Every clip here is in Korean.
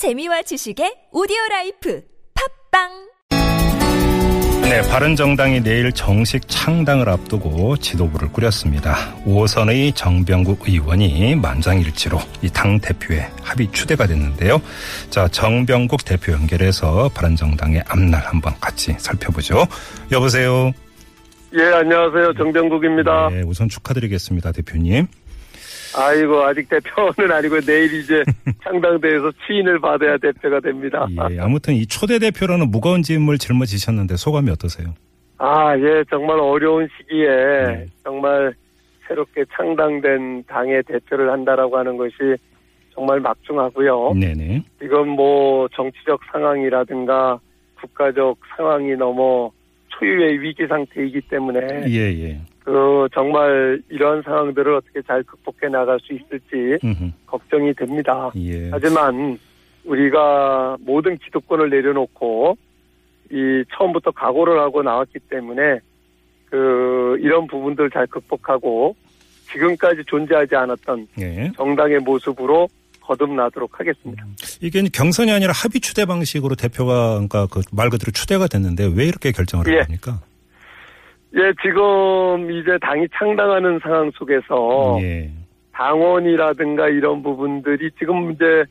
재미와 지식의 오디오 life 팟빵 네, 바른정당이 내일 정식 창당을 앞두고 지도부를 꾸렸습니다. 5선의 정병국 의원이 만장일치로 이 당 대표에 합의 추대가 됐는데요. 자, 정병국 대표 연결해서 바른정당의 앞날 한번 같이 살펴보죠. 여보세요. 예, 안녕하세요. 정병국입니다. 네, 우선 축하드리겠습니다, 대표님. 아이고, 아직 대표는 아니고 내일 이제 창당대에서 취인을 받아야 대표가 됩니다. 예, 아무튼 이 초대 대표라는 무거운 짐을 짊어지셨는데 소감이 어떠세요? 아, 예, 정말 어려운 시기에 네. 정말 새롭게 창당된 당의 대표를 한다라고 하는 것이 정말 막중하고요. 네네. 지금 뭐 정치적 상황이라든가 국가적 상황이 너무 초유의 위기 상태이기 때문에 예, 예. 그 정말 이러한 상황들을 어떻게 잘 극복해 나갈 수 있을지 음흠. 걱정이 됩니다. 예. 하지만 우리가 모든 기득권을 내려놓고 이 처음부터 각오를 하고 나왔기 때문에 그 이런 부분들 잘 극복하고 지금까지 존재하지 않았던 예. 정당의 모습으로 거듭나도록 하겠습니다. 이게 경선이 아니라 합의 추대 방식으로 대표가 그러니까 그 말 그대로 추대가 됐는데 왜 이렇게 결정을 한 예. 겁니까? 예, 지금 이제 당이 창당하는 상황 속에서 예. 당원이라든가 이런 부분들이 지금 이제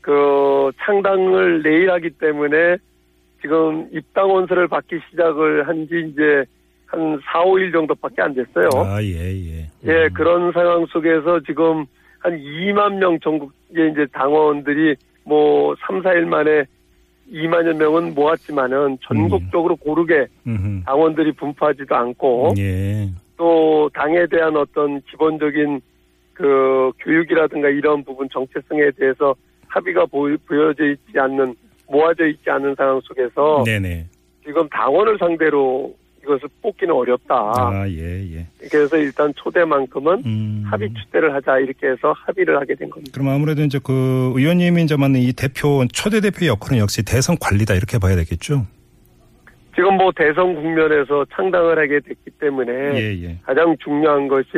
그 창당을 내일 하기 때문에 지금 입당 원서를 받기 시작을 한 지 이제 한 4, 5일 정도밖에 안 됐어요. 아, 예, 예. 예, 음. 그런 상황 속에서 지금 한 2만 명 전국의 이제 당원들이 뭐 3, 4일 만에 2만여 명은 모았지만은 전국적으로 고르게 음흠. 당원들이 분포하지도 않고 예. 또 당에 대한 어떤 기본적인 그 교육이라든가 이런 부분 정체성에 대해서 합의가 보이, 보여져 있지 않는 모아져 있지 않은 상황 속에서 네네. 지금 당원을 상대로 이것을 뽑기는 어렵다. 아, 예, 예. 그래서 일단 초대만큼은 음. 합의 추대를 하자 이렇게 해서 합의를 하게 된 겁니다. 그럼 아무래도 이제 그 의원님이 이제 맡는 이 대표, 초대 대표 역할은 역시 대선 관리다 이렇게 봐야 되겠죠? 지금 뭐 대선 국면에서 창당을 하게 됐기 때문에 예, 예. 가장 중요한 것이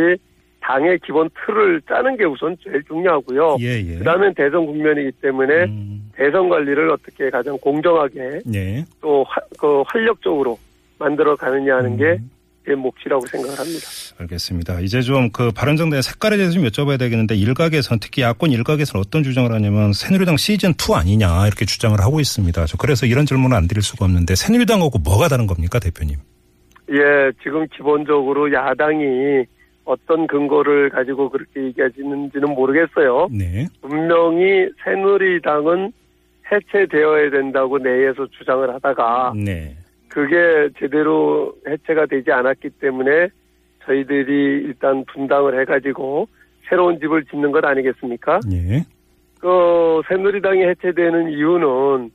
당의 기본 틀을 짜는 게 우선 제일 중요하고요. 예, 예. 그다음엔 대선 국면이기 때문에 음, 대선 관리를 어떻게 가장 공정하게 예. 또 화- 그 활력적으로 만들어 가느냐 하는 음. 게제 몫이라고 생각을 합니다. 알겠습니다. 이제 좀 그 바른정당의 색깔에 대해서 좀 여쭤봐야 되겠는데 일각에서는 특히 야권 일각에서는 어떤 주장을 하냐면 새누리당 시즌 2 아니냐 이렇게 주장을 하고 있습니다. 저 그래서 이런 질문을 안 드릴 수가 없는데 새누리당하고 뭐가 다른 겁니까 대표님? 예, 지금 기본적으로 야당이 어떤 근거를 가지고 그렇게 얘기하시는지는 모르겠어요. 네. 분명히 새누리당은 해체되어야 된다고 내에서 주장을 하다가 네. 그게 제대로 해체가 되지 않았기 때문에 저희들이 일단 분당을 해가지고 새로운 집을 짓는 것 아니겠습니까? 예. 그 새누리당이 해체되는 이유는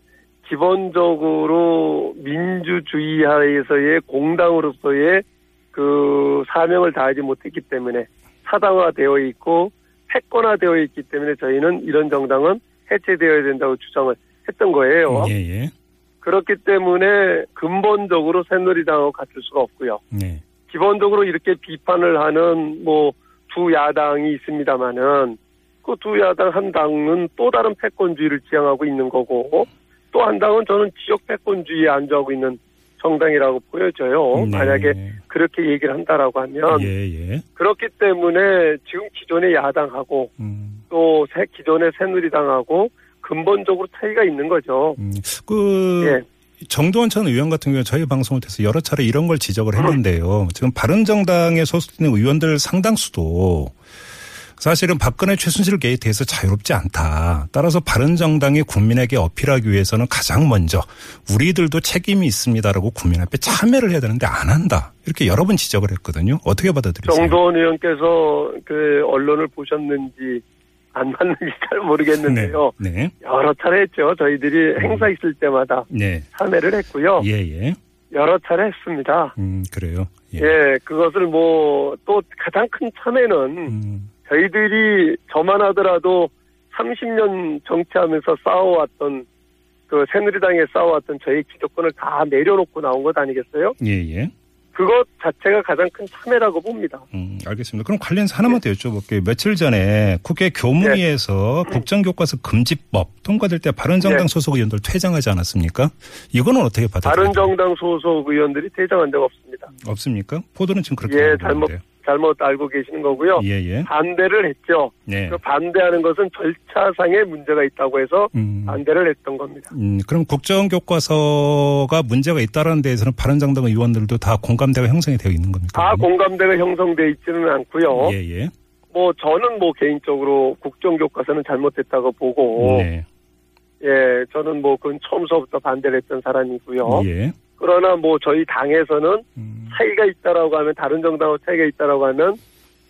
기본적으로 민주주의 하에서의 공당으로서의 그 사명을 다하지 못했기 때문에 사당화되어 있고 패권화되어 있기 때문에 저희는 이런 정당은 해체되어야 된다고 주장을 했던 거예요. 예, 예. 그렇기 때문에 근본적으로 새누리당하고 같을 수가 없고요. 네. 기본적으로 이렇게 비판을 하는 뭐 두 야당이 있습니다마는 그 두 야당 한 당은 또 다른 패권주의를 지향하고 있는 거고 또 한 당은 저는 지역 패권주의에 안주하고 있는 정당이라고 보여져요. 네. 만약에 그렇게 얘기를 한다라고 하면 예, 예. 그렇기 때문에 지금 기존의 야당하고 음. 또새 기존의 새누리당하고 근본적으로 차이가 있는 거죠. 음. 그 예. 정도원 전 의원 같은 경우에 저희 방송을 통해서 여러 차례 이런 걸 지적을 했는데요. 지금 바른정당에 소속된 의원들 상당수도 사실은 박근혜 최순실 게이트에서 자유롭지 않다. 따라서 바른정당이 국민에게 어필하기 위해서는 가장 먼저 우리들도 책임이 있습니다라고 국민 앞에 참여를 해야 되는데 안 한다. 이렇게 여러 번 지적을 했거든요. 어떻게 받아들이세요? 정도원 의원께서 그 언론을 보셨는지 안 봤는지 잘 모르겠는데요. 네. 네. 여러 차례 했죠. 저희들이 행사 있을 때마다 네. 참여를 했고요. 예, 예. 여러 차례 했습니다. 음, 그래요. 예. 예, 그것을 뭐 또 가장 큰 참여는 음, 저희들이 저만 하더라도 30년 정치하면서 싸워왔던 그 새누리당에 싸워왔던 저희 기득권을 다 내려놓고 나온 것 아니겠어요? 예, 예. 그것 자체가 가장 큰 참여라고 봅니다. 음, 알겠습니다. 그럼 관련해서 하나만 더 여쭤볼게요. 며칠 전에 국회 교문위에서 국정교과서 금지법 통과될 때 바른정당 네. 소속 의원들 퇴장하지 않았습니까? 이거는 어떻게 받아들여요? 바른정당 소속 의원들이 퇴장한 적 없습니다. 없습니까? 보도는 지금 그렇게 예, 잘못 있는데요. 잘못 알고 계시는 거고요. 예, 예. 반대를 했죠. 네. 그 반대하는 것은 절차상의 문제가 있다고 해서 음, 반대를 했던 겁니다. 음, 그럼 국정교과서가 문제가 있다는 데에서는 바른정당 의원들도 다 공감대가 형성이 되어 있는 겁니까? 다 공감대가 형성돼 있지는 않고요. 예, 예. 뭐 저는 뭐 개인적으로 국정교과서는 잘못됐다고 보고 네. 예 저는 뭐 그건 처음서부터 반대를 했던 사람이고요. 예. 그러나 뭐 저희 당에서는 음, 차이가 있다라고 하면 다른 정당하고 차이가 있다라고 하면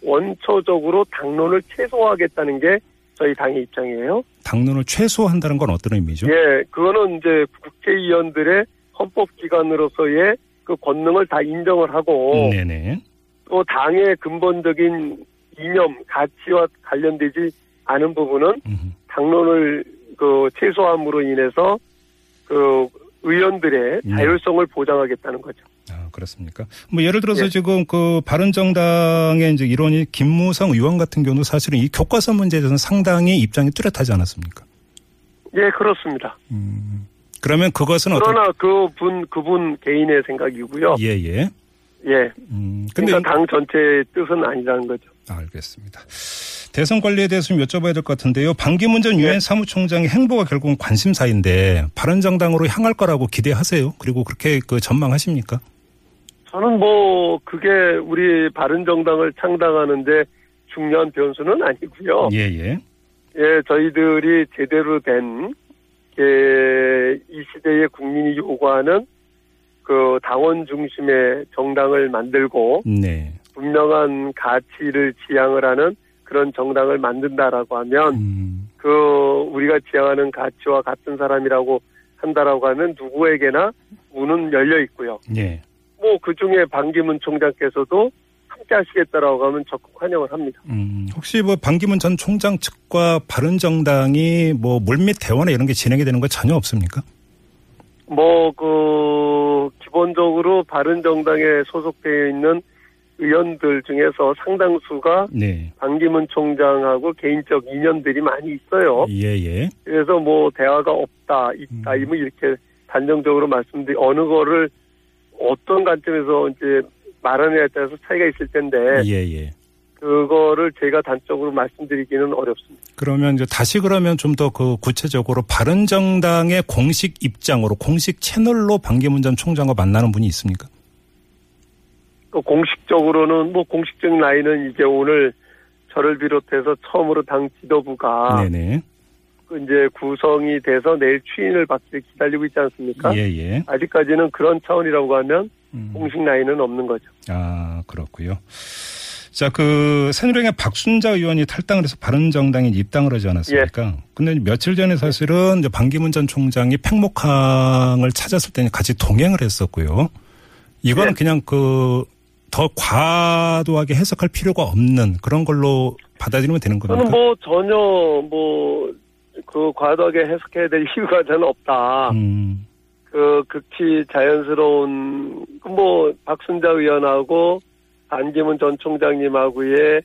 원초적으로 당론을 최소화하겠다는 게 저희 당의 입장이에요. 당론을 최소화한다는 건 어떤 의미죠? 예, 그거는 이제 국회의원들의 헌법기관으로서의 그 권능을 다 인정을 하고 네네. 또 당의 근본적인 이념, 가치와 관련되지 않은 부분은 음, 당론을 그 최소함으로 인해서 그 의원들의 네. 자율성을 보장하겠다는 거죠. 아, 그렇습니까? 뭐 예를 들어서 예. 지금 그 바른정당의 이제 일원이 김무성 의원 같은 경우는 사실은 이 교과서 문제에 대해서는 상당히 입장이 뚜렷하지 않았습니까? 예, 그렇습니다. 음. 그러면 그것은 그러나 그분 그분 개인의 생각이고요. 예, 예. 예. 음. 근데 그러니까 당 전체의 뜻은 아니라는 거죠. 알겠습니다. 대선 관리에 대해서 좀 여쭤봐야 될 것 같은데요. 반기문 전 유엔 사무총장의 행보가 결국은 관심사인데 바른정당으로 향할 거라고 기대하세요? 그리고 그렇게 그 전망하십니까? 저는 뭐 그게 우리 바른정당을 창당하는데 중요한 변수는 아니고요. 예, 예. 예, 저희들이 제대로 된, 예, 이 시대의 국민이 요구하는 그 당원 중심의 정당을 만들고 네. 분명한 가치를 지향을 하는 그런 정당을 만든다라고 하면 음. 그 우리가 지향하는 가치와 같은 사람이라고 한다라고 하면 누구에게나 문은 열려 있고요. 예. 뭐 그 중에 반기문 총장께서도 함께 하시겠다라고 하면 적극 환영을 합니다. 음, 혹시 뭐 반기문 전 총장 측과 바른정당이 뭐 물밑 대화나 이런 게 진행이 되는 거 전혀 없습니까? 뭐, 그, 기본적으로 바른정당에 소속되어 있는 의원들 중에서 상당수가 네. 반기문 총장하고 개인적 인연들이 많이 있어요. 예, 예. 그래서 뭐, 대화가 없다, 있다, 음. 뭐 이렇게 단정적으로 말씀드리, 어느 거를 어떤 관점에서 이제 말하느냐에 따라서 차이가 있을 텐데, 예, 예. 그거를 제가 단적으로 말씀드리기는 어렵습니다. 그러면 이제 다시 그러면 좀 더 그 구체적으로 바른 정당의 공식 입장으로 공식 채널로 반기문 전 총장과 만나는 분이 있습니까? 그 공식적으로는 뭐 공식적인 라인은 이제 오늘 저를 비롯해서 처음으로 당 지도부가 네네. 그 이제 구성이 돼서 내일 추인을 받기 기다리고 있지 않습니까? 예, 예. 아직까지는 그런 차원이라고 하면 음. 공식 라인은 없는 거죠. 아, 그렇고요. 자, 그 새누리당의 박순자 의원이 탈당을 해서 바른정당에 입당을 하지 않았습니까? 예. 근데 며칠 전에 사실은 이제 반기문 전 총장이 팽목항을 찾았을 때는 같이 동행을 했었고요. 이거는 예. 그냥 그 더 과도하게 해석할 필요가 없는 그런 걸로 받아들이면 되는 겁니까? 저는 뭐 전혀 뭐 그 과도하게 해석해야 될 이유가 저는 없다. 음, 그 극히 자연스러운 그뭐 박순자 의원하고 안기문 전 총장님하고의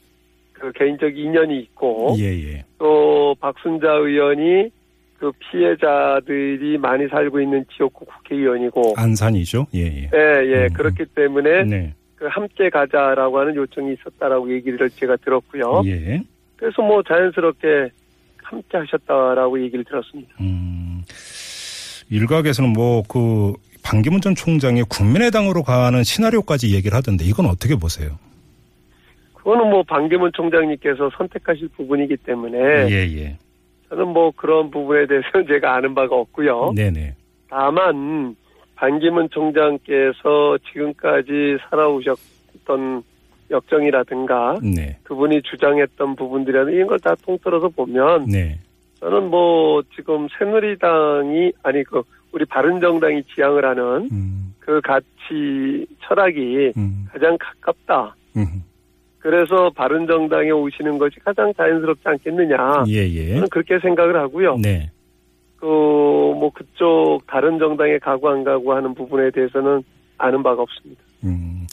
그 개인적 인연이 있고 예, 예. 또 박순자 의원이 그 피해자들이 많이 살고 있는 지역구 국회의원이고 안산이죠. 예, 예. 예, 예. 음. 그렇기 때문에 네. 그 함께 가자라고 하는 요청이 있었다라고 얘기를 제가 들었고요. 예. 그래서 뭐 자연스럽게 함께 하셨다라고 얘기를 들었습니다. 음, 일각에서는 뭐 그 반기문 전 총장이 국민의당으로 가는 시나리오까지 얘기를 하던데 이건 어떻게 보세요? 그거는 뭐 반기문 총장님께서 선택하실 부분이기 때문에 예, 예. 저는 뭐 그런 부분에 대해서는 제가 아는 바가 없고요. 네네. 다만 반기문 총장께서 지금까지 살아오셨던 역정이라든가 네. 그분이 주장했던 부분들이라든 이런 걸 다 통틀어서 보면 네. 저는 뭐 지금 새누리당이 아니 그 우리 바른정당이 지향을 하는 음, 그 가치 철학이 음, 가장 가깝다. 음. 그래서 바른정당에 오시는 것이 가장 자연스럽지 않겠느냐. 예, 예. 저는 그렇게 생각을 하고요. 네. 그뭐 그쪽 다른 정당에 가고 안 가고 하는 부분에 대해서는 아는 바가 없습니다. 음.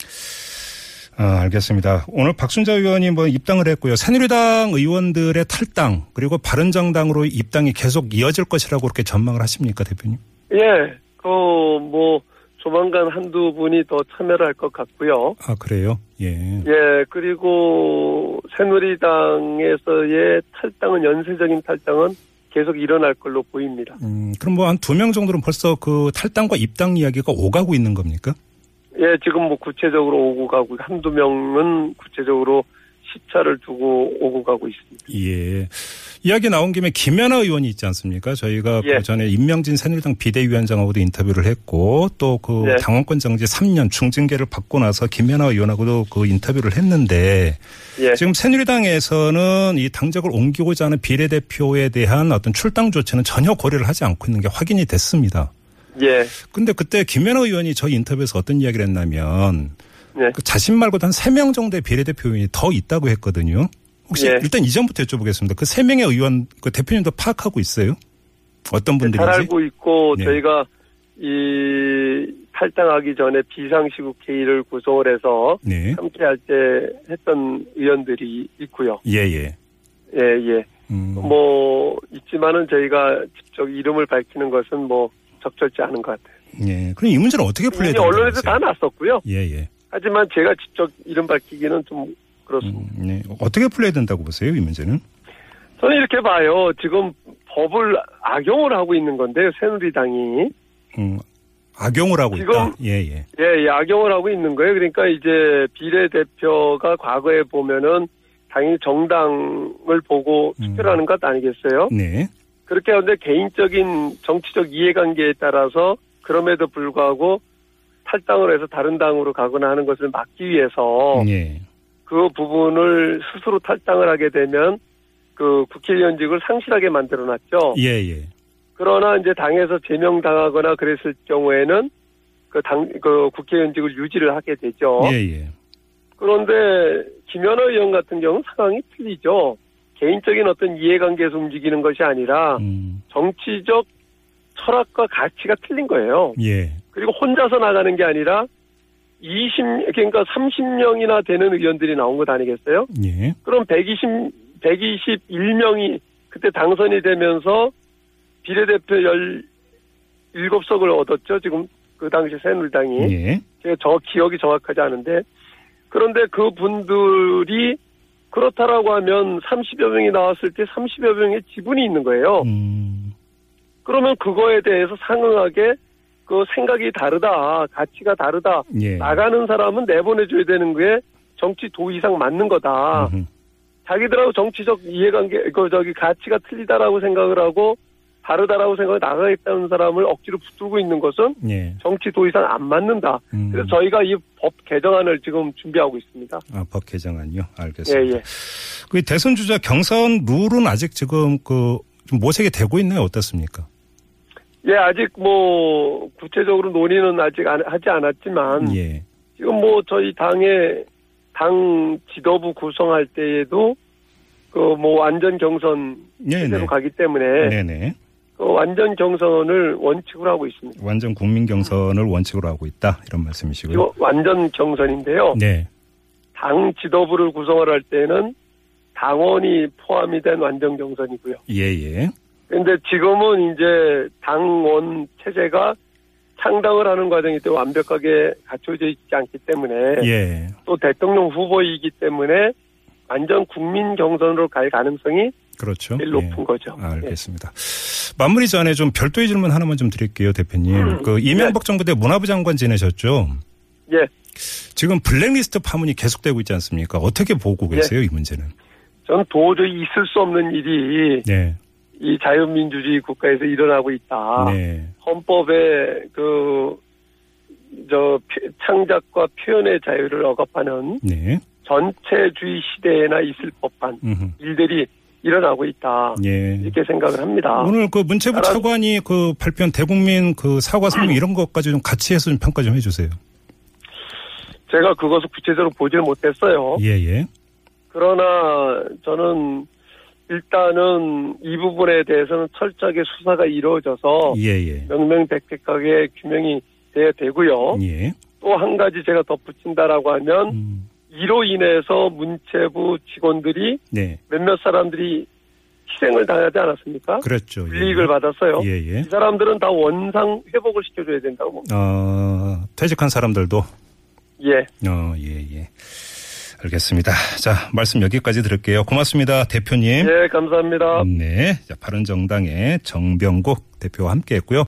아, 알겠습니다. 오늘 박순자 의원이 뭐 입당을 했고요. 새누리당 의원들의 탈당 그리고 바른정당으로 입당이 계속 이어질 것이라고 그렇게 전망을 하십니까, 대표님? 예, 그뭐 조만간 한두 분이 더 참여를 할 것 같고요. 아, 그래요? 예. 예, 그리고 새누리당에서의 탈당은 연쇄적인 탈당은 계속 일어날 걸로 보입니다. 음, 그럼 뭐 한 두 명 정도는 벌써 그 탈당과 입당 이야기가 오가고 있는 겁니까? 예, 지금 뭐 구체적으로 오고 가고 한두 명은 구체적으로 시차를 두고 오고 가고 있습니다. 예. 이야기 나온 김에 김연아 의원이 있지 않습니까? 저희가 예. 그 전에 임명진 새누리당 비대위원장하고도 인터뷰를 했고 또그 네. 당원권 정지 3년 중징계를 받고 나서 김연아 의원하고도 그 인터뷰를 했는데 예, 지금 새누리당에서는 이 당적을 옮기고자 하는 비례대표에 대한 어떤 출당 조치는 전혀 고려를 하지 않고 있는 게 확인이 됐습니다. 예, 근데 그때 김연아 의원이 저희 인터뷰에서 어떤 이야기를 했냐면 네. 그 자신 말고도 한 3명 정도의 비례대표인이 더 있다고 했거든요. 혹시 예. 일단 이전부터 여쭤보겠습니다. 그 3명의 의원 그 대표님도 파악하고 있어요? 어떤 잘 분들인지? 알고 있고 네. 저희가 이 탈당하기 전에 비상시국 회의를 구성을 해서 네. 함께 할 때 했던 의원들이 있고요. 예, 예. 예, 예. 음, 뭐 있지만은 저희가 직접 이름을 밝히는 것은 뭐 적절치 않은 것 같아요. 예. 그럼 이 문제는 어떻게 풀려야 되는 언론에서 다 났었고요. 예, 예. 하지만 제가 직접 이름 밝히기는 좀 그렇습니다. 음, 네. 어떻게 풀려야 된다고 보세요, 이 문제는? 저는 이렇게 봐요. 지금 법을 악용을 하고 있는 건데요. 새누리당이. 음, 악용을 하고 지금- 있다. 예, 예. 예, 예, 악용을 하고 있는 거예요. 그러니까 이제 비례대표가 과거에 보면은 당연히 정당을 보고 음. 투표를 하는 것 아니겠어요? 네. 그렇게 하는데 개인적인 정치적 이해관계에 따라서 그럼에도 불구하고 탈당을 해서 다른 당으로 가거나 하는 것을 막기 위해서 예. 그 부분을 스스로 탈당을 하게 되면 그 국회의원직을 상실하게 만들어 놨죠. 예, 예. 그러나 이제 당에서 제명당하거나 그랬을 경우에는 그 당, 그 국회의원직을 유지를 하게 되죠. 예, 예. 그런데 김연아 의원 같은 경우는 상황이 틀리죠. 개인적인 어떤 이해관계에서 움직이는 것이 아니라 음, 정치적 철학과 가치가 틀린 거예요. 예. 그리고 혼자서 나가는 게 아니라 20, 그러니까 30명이나 되는 의원들이 나온 것 아니겠어요? 예. 그럼 120, 121명이 그때 당선이 되면서 비례대표 17석을 얻었죠. 지금 그 당시 새누리당이. 예. 제가 저 기억이 정확하지 않은데. 그런데 그 분들이 그렇다라고 하면 30여 명이 나왔을 때 30여 명의 지분이 있는 거예요. 음, 그러면 그거에 대해서 상응하게 그 생각이 다르다, 가치가 다르다, 예. 나가는 사람은 내보내줘야 되는 게 정치 도의상 맞는 거다. 음흠. 자기들하고 정치적 이해관계, 그 저기 가치가 틀리다라고 생각을 하고 다르다라고 생각을 나가겠다는 사람을 억지로 붙들고 있는 것은 예. 정치 도의상 안 맞는다. 음. 그래서 저희가 이 법 개정안을 지금 준비하고 있습니다. 아, 법 개정안요. 예, 알겠습니다. 예. 그 대선 주자 경선 룰은 아직 지금 그좀 모색이 되고 있나요? 어떻습니까? 예, 아직 뭐 구체적으로 논의는 아직 안- 하지 않았지만 예. 지금 뭐 저희 당의 당 지도부 구성할 때에도 그 뭐 완전 경선 네, 제대로 네. 가기 때문에 네, 네. 그 완전 경선을 원칙으로 하고 있습니다. 완전 국민 경선을 원칙으로 하고 있다. 이런 말씀이시고요. 완전 경선인데요. 네. 당 지도부를 구성을 할 때는 당원이 포함이 된 완전 경선이고요. 예, 예. 그런데 지금은 이제 당원 체제가 창당을 하는 과정이 또 완벽하게 갖춰져 있지 않기 때문에 예. 또 대통령 후보이기 때문에 완전 국민 경선으로 갈 가능성이 그렇죠. 제일 예. 높은 거죠. 예. 알겠습니다. 마무리 전에 좀 별도의 질문 하나만 좀 드릴게요, 대표님. 음, 그 이명박 정부 때 문화부 장관 지내셨죠? 예. 예. 지금 블랙리스트 파문이 계속되고 있지 않습니까? 어떻게 보고 예. 계세요, 이 문제는? 저는 도저히 있을 수 없는 일이 네. 이 자유민주주의 국가에서 일어나고 있다. 네. 헌법의 그, 저, 표- 창작과 표현의 자유를 억압하는 네. 전체주의 시대에나 있을 법한 음흠. 일들이 일어나고 있다. 예. 이렇게 생각을 합니다. 오늘 그 문체부 따라- 차관이 그 발표한 대국민 그 사과 성명 이런 것까지 좀 같이 해서 좀 평가 좀 해주세요. 제가 그것을 구체적으로 보지를 못했어요. 예, 예. 그러나 저는 일단은 이 부분에 대해서는 철저하게 수사가 이루어져서 예, 예. 명명백백하게 규명이 돼야 되고요. 예. 또한 가지 제가 덧붙인다라고 하면 음, 이로 인해서 문체부 직원들이 네. 몇몇 사람들이 희생을 당하지 않았습니까? 그렇죠. 예. 불이익을 받았어요. 예, 예. 이 사람들은 다 원상 회복을 시켜줘야 된다고 봅니다. 어, 퇴직한 사람들도 예. 어, 예, 예. 알겠습니다. 자, 말씀 여기까지 들을게요. 고맙습니다. 대표님. 예, 감사합니다. 네. 자, 바른정당의 정병국 대표와 함께 했고요.